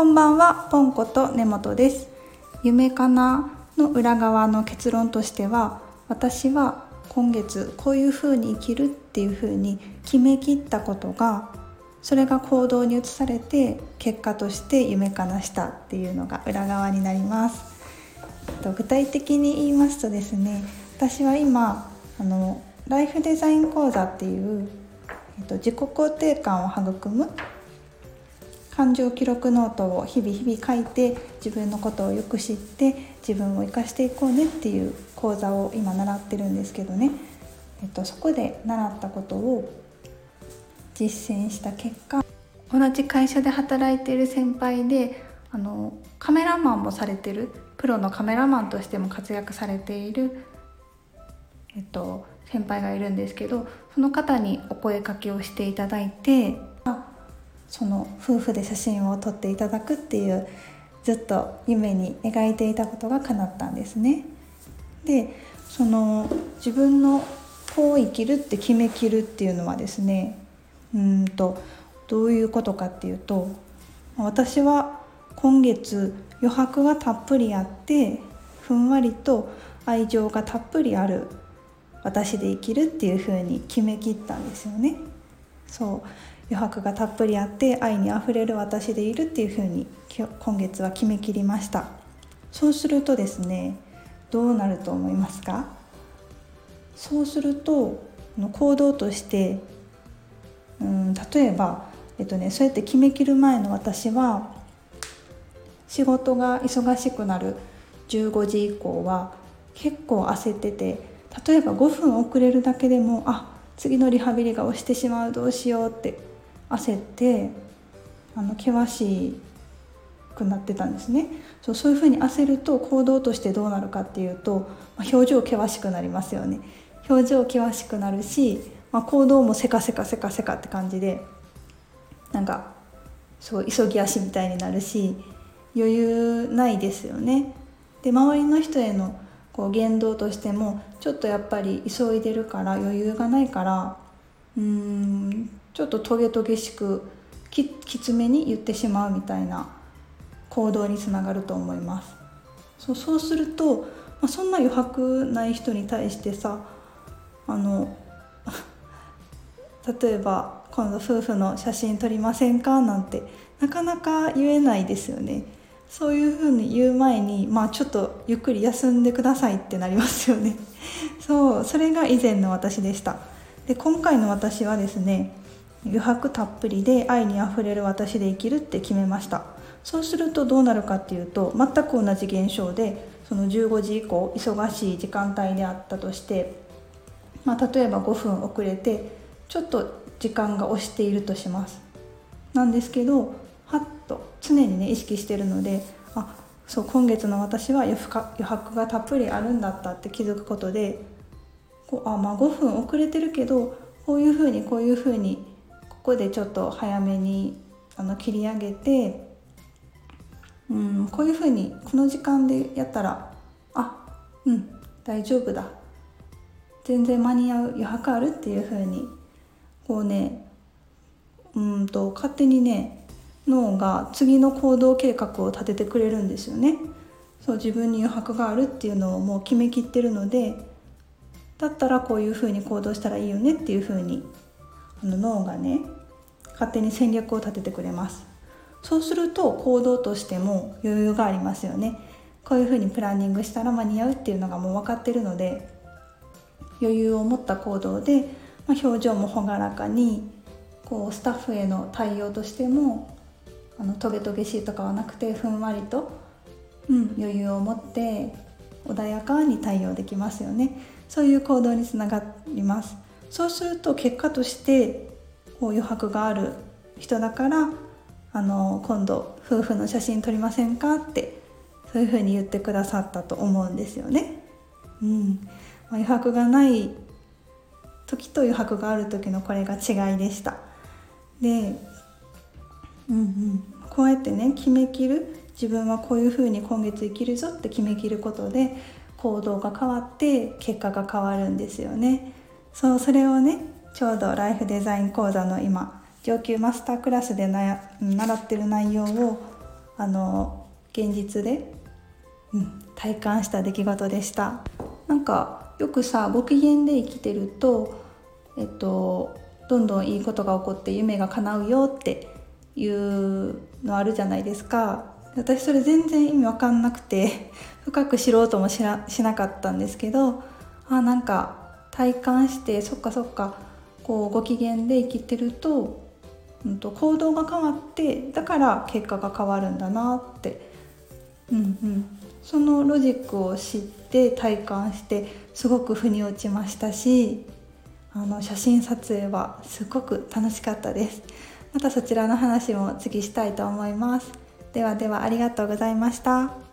こんばんはポンコと根本です。夢かなの裏側の結論としては私は今月こういう風に生きるっていう風に決めきったことがそれが行動に移されて結果として夢かなしたっていうのが裏側になります。具体的に言いますとですね私は今あのライフデザイン講座っていう、えっと、自己肯定感を育む感情記録ノートを日々日々書いて自分のことをよく知って自分を生かしていこうねっていう講座を今習ってるんですけどね、えっと、そこで習ったことを実践した結果同じ会社で働いている先輩であのカメラマンもされてるプロのカメラマンとしても活躍されている、えっと、先輩がいるんですけどその方にお声かけをしていただいてその夫婦で写真を撮っていただくっていうずっと夢に描いていたことが叶ったんですね。でその自分のこう生きるって決めきるっていうのはですねうんとどういうことかっていうと私は今月余白がたっぷりあってふんわりと愛情がたっぷりある私で生きるっていうふうに決めきったんですよね。そう。余白がたっぷりあって愛にあふれる私でいるっていうふうに今月は決めきりました。そうするとですねどうなると思いますか？そうすると行動としてうん例えば、えっとね、そうやって決めきる前の私は仕事が忙しくなる15時以降は結構焦ってて例えば5分遅れるだけでもあ次のリハビリが押してしまうどうしようって焦ってあの険しくなってたんですね。そうそういうふうに焦ると行動としてどうなるかっていうと、まあ、表情険しくなりますよね。表情険しくなるし、まあ、行動もせかせかせかせかって感じでなんかすごい急ぎ足みたいになるし余裕ないですよね。で周りの人へのこう言動としてもちょっとやっぱり急いでるから余裕がないからうーんちょっとトゲトゲしくききつめに言ってしまうみたいな行動につながると思います。そうそうすると、まあ、そんな余白ない人に対してさあの 例えば今度夫婦の写真撮りませんか？なんてなかなか言えないですよね。そういうふうに言う前にまあちょっとゆっくり休んでくださいってなりますよね。そうそれが以前の私でした。で今回の私はですね余白たっぷりで愛にあふれる私で生きるって決めました。そうするとどうなるかっていうと全く同じ現象でその15時以降忙しい時間帯であったとして、まあ、例えば5分遅れてちょっと時間が押しているとします。なんですけどと常にね意識してるのであそう今月の私は余白がたっぷりあるんだったって気づくことでこうあ、まあ、5分遅れてるけどこういうふうにこういうふうにここでちょっと早めにあの切り上げてうんこういうふうにこの時間でやったらあうん大丈夫だ。全然間に合う余白あるっていうふうにこうねうんと勝手にね脳が次の行動計画を立ててくれるんですよね。そう自分に余白があるっていうのをもう決めきってるのでだったらこういうふうに行動したらいいよねっていうふうにあの脳がね勝手に戦略を立ててくれますそうすると行動としても余裕がありますよねこういうふうにプランニングしたら間に合うっていうのがもう分かってるので余裕を持った行動で、まあ、表情も朗らかにこうスタッフへの対応としてもあのトゲトゲしいとかはなくてふんわりと、うん、余裕を持って穏やかに対応できますよねそういう行動につながりますそうすると結果としてこう余白がある人だからあの今度夫婦の写真撮りませんかってそういうふうに言ってくださったと思うんですよね。うんま余白がない時と余白がある時のこれが違いでした。で、うんうん、こうやってね決めきる。自分はこういうふうに今月生きるぞって決めきることで行動が変わって結果が変わるんですよね。そうそれをねちょうどライフデザイン講座の今上級マスタークラスでな習ってる内容をあの現実で、うん、体感した出来事でした。なんかよくさご機嫌で生きてるとえっとどんどんいいことが起こって夢が叶うよっていうのあるじゃないですか。私それ全然意味わかんなくて 深く知ろうともしなしなかったんですけどあなんか体感してそっかそっかこうご機嫌で生きてると,、うんと、行動が変わってだから結果が変わるんだなって、うんうん、そのロジックを知って体感してすごく腑に落ちましたしあの写真撮影はすごく楽しかったです。またそちらの話も次したいと思いますではではありがとうございました。